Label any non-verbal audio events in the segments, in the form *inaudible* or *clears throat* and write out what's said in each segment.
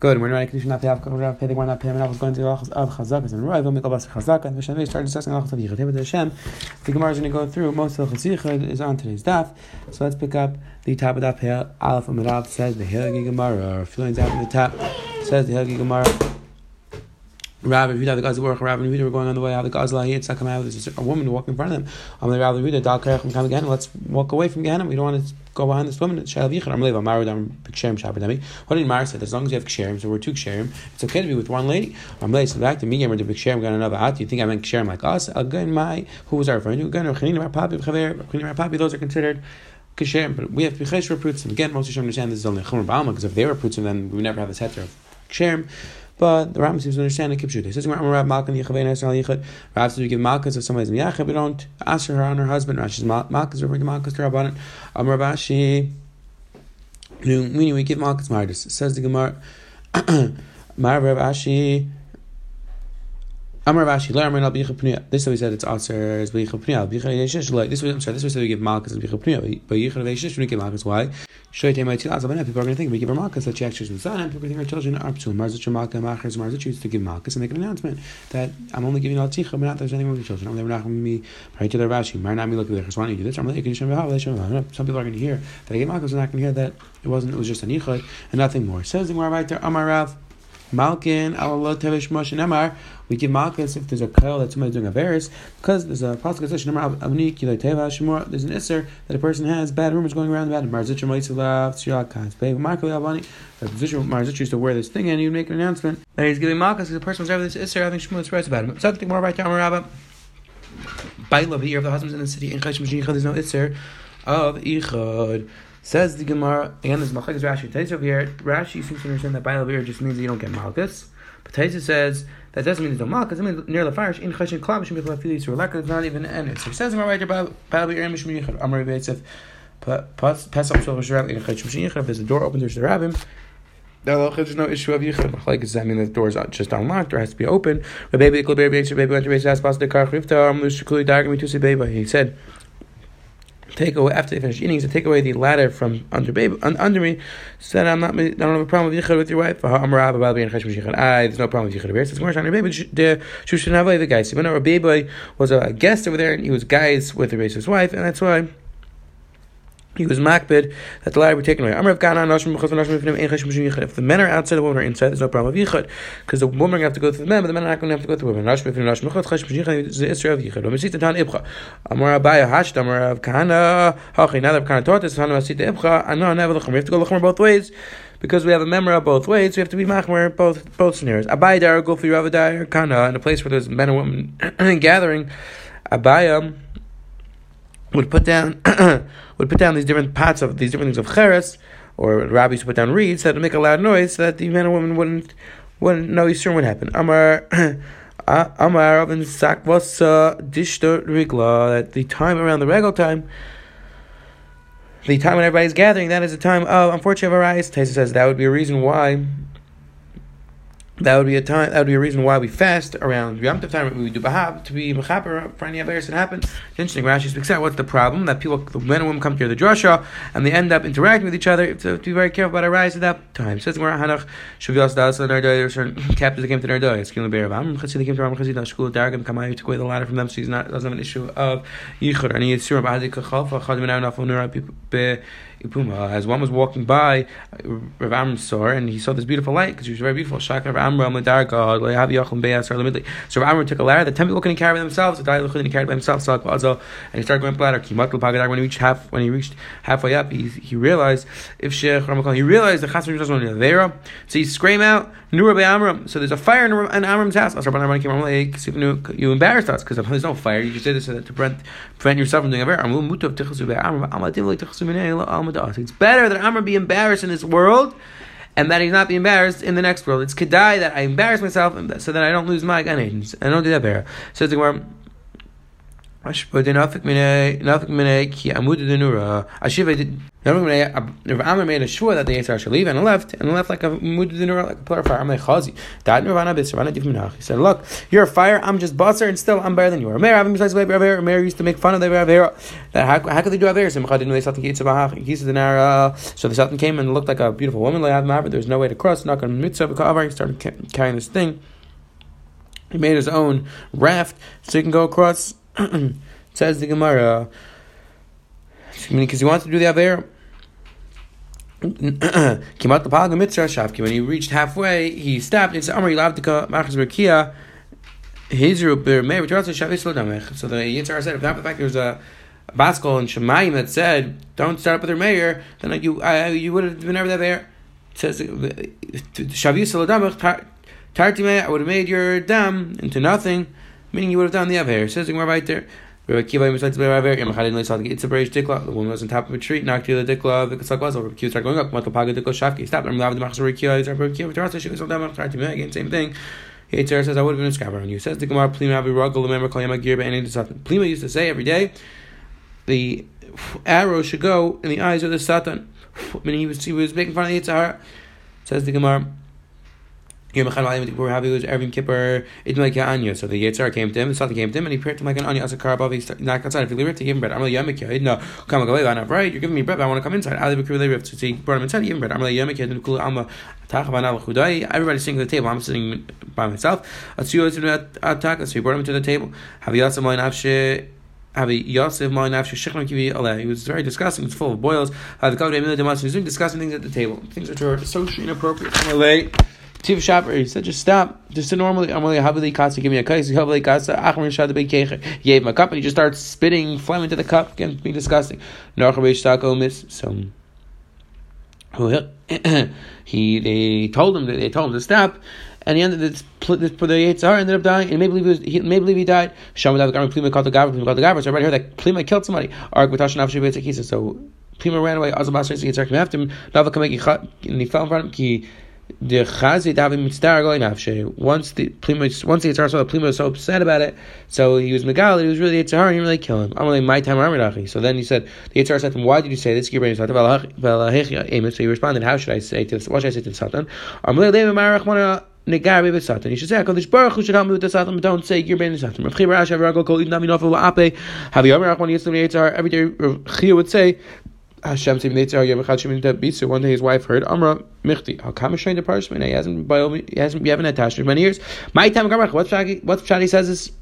Good. We're not condition not pay. We're not pay. They were not paying enough. Was going to of chazakas and roiv. Mikol bas chazaka. And Hashem started discussing halachas of yichud. Hashem, the Gemara is going to go through most of the yichud is on today's daf. So let's pick up the top of that pale. Aleph Amarav says the Hilgi Gemara. Feelings out of the top says the Hilgi Gemara. Rabbi Yehuda, the guys work, Rabbi Yehuda were going on the way out. The guys like here, come out. There's a woman walking in front of them. I'm like Rabbi Yehuda, Dal Kerech, come again. Let's walk away from Gehenna. We don't want to go behind this woman. Shalav Yichar, I'm leaving. Maru, I'm Ksherim Shabbatami. What did Mar said? As long as you have Ksherim, so we're two Ksherim, it's okay to be with one lady. I'm late. So back to me, I'm the Ksherim got another out. You think I meant Ksherim like us? Again, my who was our friend? Again, Chanin Papi, Chaver, Chanin Papi. Those are considered. Ksherim, but we have Pichesh Reprutzim. Again, most of you understand this is only Chumar Ba'alma because if they were Prutzim, then we would never have this heter of Ksherim. But the Rambam seems to understand the kipshut. He says, "Rav Malkan Yichavein Esral Yichud." Rav says we give Malkas if somebody's miyachid, we don't ask her on her husband. Rashi's Malkas, we bring Malkas to Rabbanan. Um, Amar Rashi, meaning we give Malkas Mardus. Says the Gemara, *clears throat* Mar Rav Ashi. Um, Amar Rashi, Lar Amar Bicha Pnuya. This way we said it's Aser is Bicha. This way, I'm sorry. This way we give Malkas and Bicha. But Yicha Yeshish we give Malkas. Why? Two People are going to think we give her that she actually is son, and people are going to think our children are psul. Marzich Malka Machers Marzich used to give Malkas and make an announcement that I'm only giving all Ticha, but not there's anything with the children. I'm not going to be right to their Rashi. Mar not me look at their Why do this? I'm like, some people are going to hear that I gave Malkas, and not going to hear that it wasn't. It was just an Nichad and nothing more. Says the Gemara right there. Amar Rav. Malkin, Allah Tevish Moshe Nemar, we give Malchus if there's a kyle that somebody's doing a varus, because there's a possible position, there's an isser that a person has bad rumors going around about him. Marzitch Maitzilav, Tsiakas, Babe, Markle Avani, the position Marzitch used to wear this thing and he'd make an announcement that he's giving Malchus because the person was having this isser, having Shmuel express about him. Something more about Tamarabba. By love, the year of the husbands in the city, in Chash there's no isser of Ichad. Says the Gemara, again, this Malchus Rashi. Taisa over here, Rashi seems to understand that Baal here just means that you don't get Malchus. But Taisa says that doesn't mean there's no Malchus. It means near the fire, in Chashin Klab, Shemich Lafili, so Laka, it's not even an it. So he says in my right Baal here, Mishmi Yichad, Amar Yitzef, Pesach Shal Shrav, in Chashin Yichad, there's a door open, there's the rabbim. There's no issue of yichud. Like does that mean the door is just unlocked or has to be open? He said take away after they finish eating, to take away the ladder from under baby under me. Said I'm not I don't have a problem with yichud with your wife. I there's no problem with yichud. Says Gemara on baby the shushan the guy. So when a baby was a guest over there and he was guys with the racist wife, and that's why he was makbid that the ladder be taken away. If the men are outside, the women are inside, there's no problem with yichud. Because the women have to go through the men, but the men are not going to have to go through the women. is the Israel of yichud. Of now that Kahana taught never We have to go Lachmer both ways. Because we have a memory both ways, we have to be machmer both both scenarios. Abai dar go for Ravadai Kana in a place where there's men and women *clears throat* gathering. Abaye would put down *coughs* would put down these different parts of these different things of cheres, or rabbis put down reeds that would make a loud noise so that the man and woman wouldn't wouldn't know Yisurim would happen. Amar *coughs* Amar Rabin Sakvasa Dishta Rigla at the time around the regal time. The time when everybody's gathering, that is the time of unfortunate arise. Taisa says that would be a reason why that would be a time. That would be a reason why we fast around Yom Tov time. We do bahab to be mechaper for any Averis that happens. It's interesting. Rashi speaks out. What's the problem? That people, the men and women, come to the drasha and they end up interacting with each other. So to be very careful about our rise at that time. Says Gemara Hanach Shavios Das and There are certain *laughs* captives that came to Nardoi. It's Kilim Be'er Am Chatzili came to Ram Chazida Shkul Dargam Kamai took away the ladder from them, so he's not doesn't have an issue of Yichur. And he is Surim Ba'adik Kachalfa Chadim Nafon Nura Ipuma. As one was walking by, uh, Rav Amram saw and he saw this beautiful light because she was very beautiful. So Rav Amram took a ladder. The ten people couldn't carry by themselves. The couldn't carry by himself. And he started going up the ladder. When he reached half, when he reached halfway up, he, he realized if Sheikh he realized the Chasam was there. So he screamed out, "Nura be Amram." So there's a fire in, in Amram's house. You embarrassed us because there's no fire. You just did this to prevent, prevent yourself from doing a It's better that Amr be embarrassed in this world and that he's not be embarrassed in the next world. It's kedai that I embarrass myself so that I don't lose my Gan I don't do that better. So the Gemara. Rav Amar made a sure that the Yitzhar should leave and left and left like a amud de nura like a pillar of fire. I'm like chazi. That Nirvana bis Nirvana div minach. He said, look, you're a fire. I'm just basar and still I'm better than you are. Meir having besides Rav Avera. Meir used to make fun of the Rav. That how, how could they do Avera? So didn't He said. So the Satan came and looked like a beautiful woman. Like Maver. There's no way to cross. Not going to mitzvah. He started carrying this thing. He made his own raft so he can go across. *clears throat* Says the Gemara, because he wants to do the Aver. *clears throat* Kimat the Palag Mitzvah. When he reached halfway, he stopped and said, Amar Yilavdika Machas Berkia. Hizru Bir Meir V'Tarasa Shavis Lo So the Yitzhar said, if not the fact there's a Baskel and Shemayim that said, don't start up with your mayor, then you uh, you would have been never there. It says, Shavis Lo Damech Tartime, I would have made your dam into nothing, meaning you would have done the Aver. It says the Gemara right there. It's a brage dicklaw. The woman was on top of a tree, knocked the dikla, the kasak was over. Q started going up. Matal paga dikla shafki. Stop. I'm loving the machzor kiya. Is our kiya. Tarasa she was on. Tried to make again. Same thing. Yitzhar says I would have been a scabber on you. Says the Gemara Plima Avi Ruggle. Remember Kalyama Gir Be'enin Satan. Plima used to say every day, the arrow should go in the eyes of the Satan. Meaning he was he was making fun of the Yitzhar. Says the Gemara. So the Yitzhar came to him, the Satan came to him, and he prayed to him like an as a karabov. He's not outside. If you leave it to give him bread, like Yom Echad. No, come away. I'm not right. You're giving me bread. but I want to come inside. Ali Bekir Levi. So he brought him inside. Give him bread. I'm like Yom Echad. Kula Alma Tachavan Chudai. Everybody's sitting at the table. I'm sitting by myself. Atsuyo Atak. So he brought him to the table. Havi Yatzam Loin Avshe. Yosef He was very disgusting. It's full of boils. Disgusting things at the table, things which are socially inappropriate. Tiv Shaper, he said, just stop. Just a normally, I'm really Havali Kasa, give me a kais, Havali Kasa, Achmer Shad the Kecher. He a cup and he just starts spitting phlegm into the cup, again, being disgusting. Narchabesh Tako Miss, so. *coughs* He, they told him, they told him to stop, and he ended this, the Yitzhar ended up dying, and maybe he, was, he may believe he died. Shamad Avgarim Plima called the Gavra, Plima called the Gavra. So everybody heard that Plima killed somebody. Ark Batashan Avshay So Plima ran away. Azabas Yitzhar came after him. Nava Kameki and he fell in front of him the chazit having mitzvah going after once the plima once the Yitzhar saw the plima was so upset about it, so he was megal. He was really Yitzhar. He didn't really kill him. I'm only my time armadachi. So then he said the Yitzhar said to him, "Why did you say this?" So he responded, "How should I say to this? What should I say to the Satan?" Negari b'satan. You should say Hakadosh Baruch Hu should help me with the satan, but don't say you're being the satan. Rav Chia Rashi Rav Kol Idnami Nofel La'ape. Have you ever when Yitzhar Yitzhar every day Rav Chia would say Hashem Bitzu. One day his wife heard Amra Michti. How come Hashem the parchment? He hasn't by he hasn't we haven't attached for many years. My time Gamrach. What Shadi what Shadi says is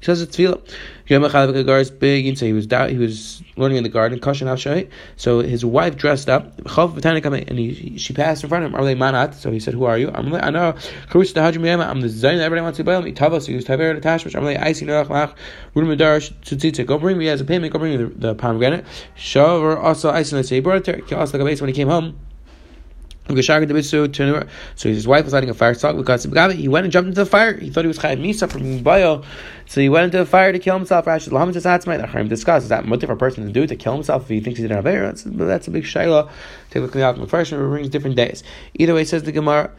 he says it's tefillah. Yom big. So he was he was learning in the garden. Kashan Avshay. So his wife dressed up. And he, she passed in front of him. They manat? So he said, "Who are you?" I'm I know. Karus I'm the Zayin. Everybody wants to buy me. Tava. So he was Taver attachment. I'm like, I see Nerach Lach. Rudim Madar Tzitzit. Go bring me as a payment. Go bring me the, the pomegranate. Shavar also I see. He brought it to also like a base when he came home. So his wife was lighting a fire he went and jumped into the fire. He thought he was chayav misa from bio, so he went into the fire to kill himself. Hatzmai. Ah, the Chaim discuss is that what different person to do to kill himself if he thinks he's in a That's, that's a big shayla. Take a look at the first one brings different days. Either way, says the Gemara.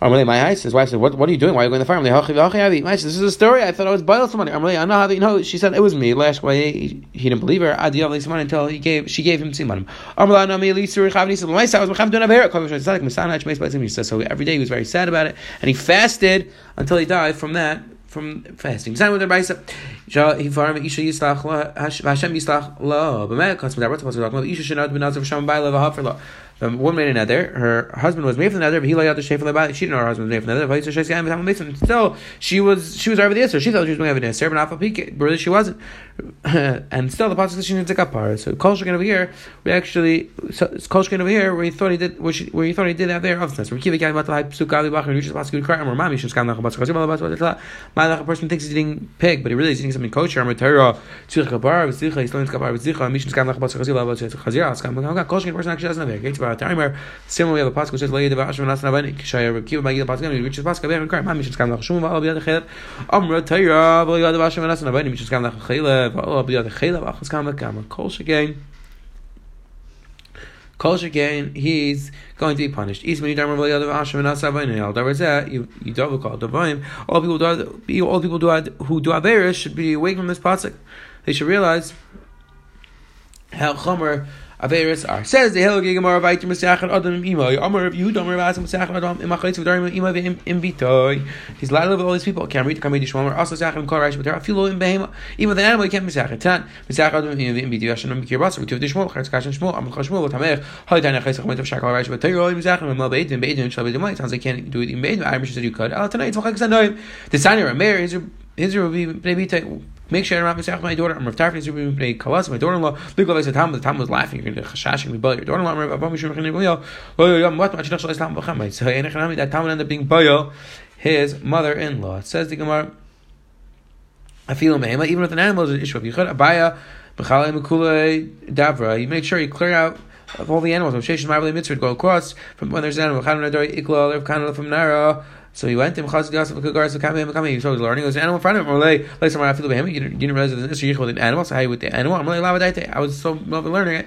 Amalei, my house. His wife said, "What? What are you doing? Why are you going to the farm?" This is a story. I thought I was boil somebody. Amalei, I know how you know. She said it was me. Last way he, he didn't believe her. until he gave she gave him simanim. Amalei, no me lisur chavni. So my side was mechav doing a bear. It's like misanach meis baisim. He says so. Every day he was very sad about it, and he fasted until he died from that from fasting. Same with the Raisa. He farm Isha Yislach Hashem Yislach. But Mel Kosmet Abrot Pasuk Lo. Isha Shenad Ben Nazar Sham Baila Vahafer Lo Um, the woman made another. Her husband was made from the nether, but he laid out the the body. She didn't know her husband was made from the nether. Still, she was she was over the answer. She thought she was going to have an answer, but not but really she wasn't. *clears throat* and still, the pasuk says she needs a kapara. So kol over here, we actually so kol over here where he thought he did where, she, where he thought he did have there of this. We're keeping about the psuk ali. You just pasuk kar. Or mami should come nach pasuk chazim ala pasuk. My person thinks he's eating pig, but he really is eating something kosher. I'm a Torah tzich kapara v'tzicha. He's learning kapara v'tzicha. Mishin skam nach pasuk chazim ala pasuk chazir. Kol person actually doesn't have it. Timer. Similarly, we have a pasuk says "Le'yed v'asher v'nas navani kishayir v'kiva ma'gid pasuk." He reaches pasuk v'yam kar. Mami sheskam lach shumu v'al b'yad chaylev. Amra tayra v'le'yed v'asher v'nas navani sheskam lach chaylev v'al b'yad chaylev achas kam v'kam kol shegain. Kol Shekain, he's going to be punished. You you double call Davoim. All people do all people do who do Averis should be awake from this pasuk. They should realize how Chomer Averis are. Says the Helgi Gemara Vayit Mesachet Adam Im Imay. Amar Rav Yehuda Amar Rav Mesachet Adam Im Achayitz V'Darim Im Imay Im Bitoy. He's to with all these people. Can't read the Kamei Dishmamar. Also Im Kol Raish B'Ter. Afilo Im Behema. Even an animal, you can't Mesachet. Tan Mesachet Adam Im Im Bitoy. Yashan Im Kir Basar. V'Tiv Dishmol. Chetz Kashan Shmol. Amar Chol Shmol. V'Tamech. Hoy Tan Achayitz Chol Raish B'Ter. Raish B'Ter. Im Mesachet Im Beit. Im Beit. Im Shal Beit. Im Sounds like can't do it in Beit. I wish that you could. Al Tanay Tzachak Zanoim. The Sani Rameir is his will be Make sure I'm not my daughter. I'm Rav Tarfin Zubi Bnei Kalas. My daughter-in-law. Look like the Tam. The Tam was laughing. You're going to chashash and rebel. Your daughter-in-law. I'm Rav Abba Mishum Rechin Rebel. Oh, yeah. What much not Islam B'Chamay. So that Tam would end up being Bayo, his mother-in-law. It says the Gemara. I feel him. Even with an animal, is an issue of Yichud Abaye. B'Chalei Mekulei Davra. You make sure you clear out of all the animals. Sheshin Ma'avli Mitzvah go across from when there's an animal. Chanun Adori Ikla. Lev from Nara. So he went to Mechaz. He started learning. It was an animal in front of him. You didn't realize that this is with an animal. So how with the animal? I was so learning it.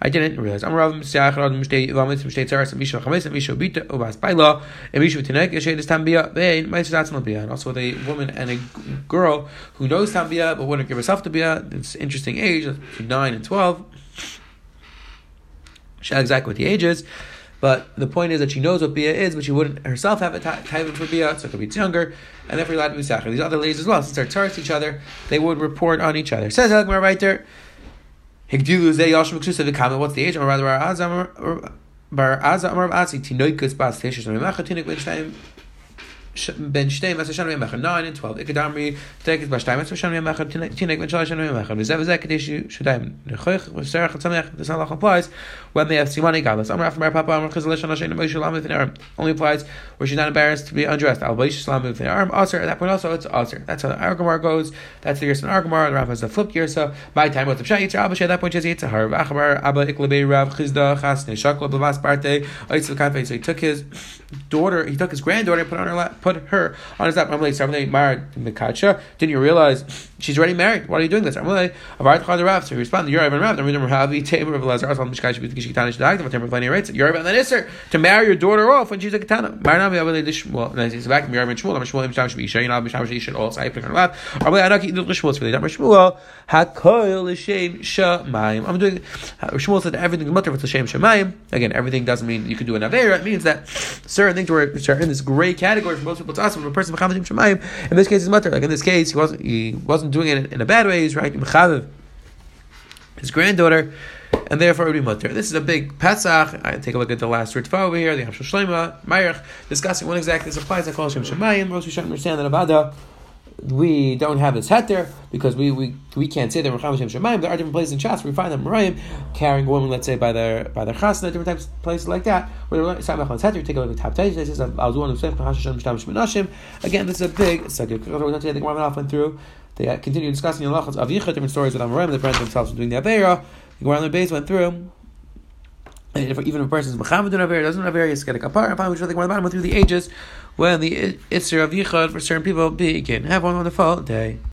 I didn't realize. I'm Rav Mesiach Rad Mishtei Vamitz Mishtei Tzaras and Misha Chames and Misha Bita Ubas Baila and Misha Tinek Yeshed is Tambia Vein Ma'is Bia and also with a woman and a girl who knows Tambia but wouldn't give herself to Bia. It's interesting age, nine and twelve. Exactly what the age is. But the point is that she knows what bia is, but she wouldn't herself have a type for bia, so it could be younger, and therefore allowed to be sacher. These other ladies as well, since they're towards each other, they would report on each other. Says Elgmar right there. What's the age? Or rather, Bar Azam Amar Asi Tinoikus Bas Teshish Memacha Tinik Ben ben shtei mas shan mecha 9 and 12 ikadamri tekes ba shtei mas shan mecha tinek ben shan mecha v'zev v'zev kedish shdaim nechoich v'serach tzamech the salach applies when they have simani galas amar after papa amar chizal shan shein moshe lam with an arm only applies where she's not embarrassed to be undressed. Al slam with an aser at that point also it's aser that's how the argamar goes. That's the yerson argamar the rav has the flip yersa my time was the pshat yitzar abba at that point she has yitzar v'achabar abba iklabe rav chizda chasne shakla b'vas parte so he took his daughter he took his granddaughter and put on her lap put her on his lap. Didn't you realize she's already married? Why are you doing this? So he responded, You're Ivan Rav. To marry your daughter off when she's a katana. I'm doing. Uh, Shmuel said everything is mutter Shamayim. Again, everything doesn't mean you can do an avera. It means that certain things were in this gray category for most people. It's awesome. When a person mechavedim shemayim, in this case, it's mutter. Like in this case, he wasn't he wasn't doing it in a bad way. He's right mechavev his granddaughter, and therefore it would be mutter. This is a big Pesach. I take a look at the last Ritva over here, the Hamshel Shlema, Mayach, discussing what exactly this applies. I call Shem Shemayim. We should understand that Abada we don't have this heter because we, we, we can't say that we're Shem Shemayim. There are different places in Shas where we find them Merayim carrying a woman, let's say, by their by their chasna, different types of places like that. Where Samach heter, take a look at is I was one of them Again, this is a big subject. We're not the Gemara went through. They continue discussing the halachas of Yichud, different stories with Amorim, the parents themselves from doing the Avera. The Gemara on the base went through. If, even if a person is Muhammad Avera, doesn't have he's get a kapar. And finally, we should think the through the ages when the Itzer of Yichud for certain people begin. Have one wonderful day.